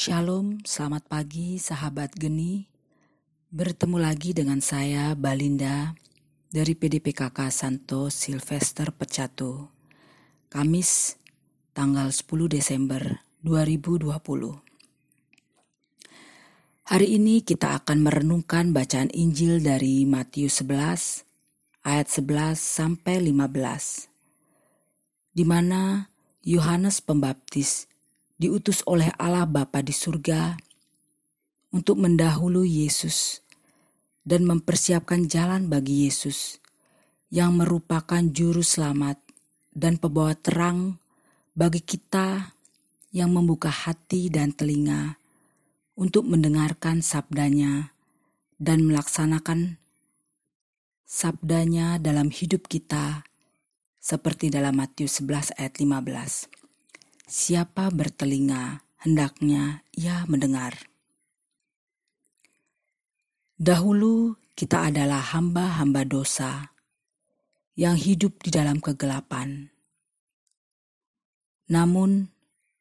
Shalom, selamat pagi sahabat geni. Bertemu lagi dengan saya Balinda dari PDPKK Santo Silvester Pecatu. Kamis tanggal 10 Desember 2020. Hari ini kita akan merenungkan bacaan Injil dari Matius 11 ayat 11 sampai 15. Di mana Yohanes Pembaptis diutus oleh Allah Bapa di surga untuk mendahului Yesus dan mempersiapkan jalan bagi Yesus yang merupakan juru selamat dan pembawa terang bagi kita yang membuka hati dan telinga untuk mendengarkan sabdanya dan melaksanakan sabdanya dalam hidup kita seperti dalam Matius 11 ayat 15. Siapa bertelinga, hendaknya ia mendengar. Dahulu kita adalah hamba-hamba dosa yang hidup di dalam kegelapan. Namun,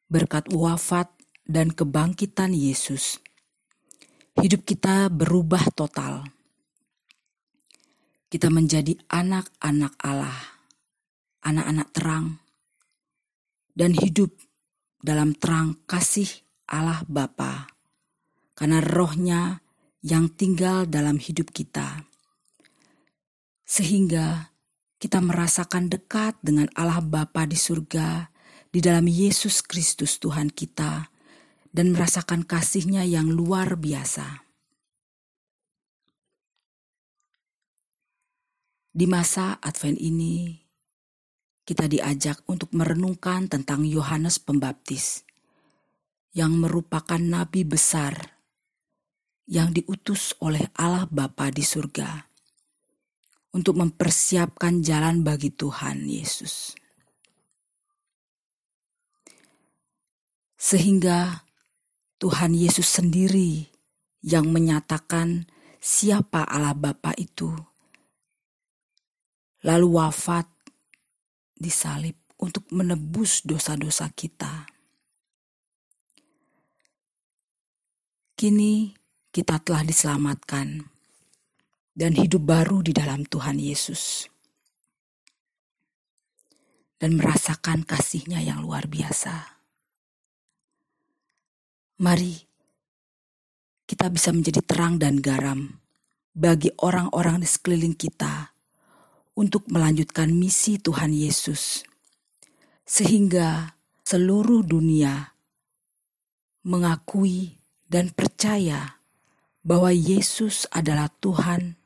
berkat wafat dan kebangkitan Yesus, hidup kita berubah total. Kita menjadi anak-anak Allah, anak-anak terang dan hidup dalam terang kasih Allah Bapa, karena rohnya yang tinggal dalam hidup kita. Sehingga kita merasakan dekat dengan Allah Bapa di surga, di dalam Yesus Kristus Tuhan kita, dan merasakan kasihnya yang luar biasa. Di masa Advent ini, kita diajak untuk merenungkan tentang Yohanes Pembaptis yang merupakan nabi besar yang diutus oleh Allah Bapa di surga untuk mempersiapkan jalan bagi Tuhan Yesus. Sehingga Tuhan Yesus sendiri yang menyatakan siapa Allah Bapa itu. Lalu wafat disalib untuk menebus dosa-dosa kita. Kini kita telah diselamatkan dan hidup baru di dalam Tuhan Yesus. Dan merasakan kasihnya yang luar biasa. Mari kita bisa menjadi terang dan garam bagi orang-orang di sekeliling kita untuk melanjutkan misi Tuhan Yesus, sehingga seluruh dunia mengakui dan percaya bahwa Yesus adalah Tuhan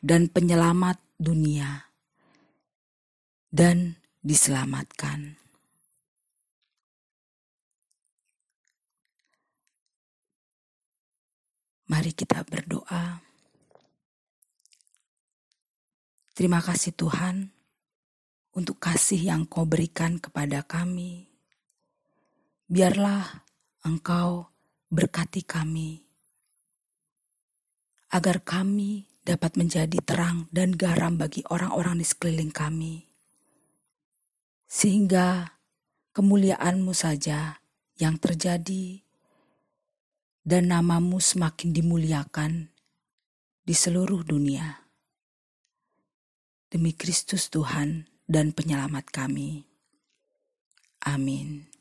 dan Penyelamat dunia, dan diselamatkan. Mari kita berdoa. Terima kasih Tuhan untuk kasih yang kau berikan kepada kami. Biarlah engkau berkati kami, agar kami dapat menjadi terang dan garam bagi orang-orang di sekeliling kami. Sehingga kemuliaanmu saja yang terjadi dan namamu semakin dimuliakan di seluruh dunia demi Kristus Tuhan dan penyelamat kami. Amin.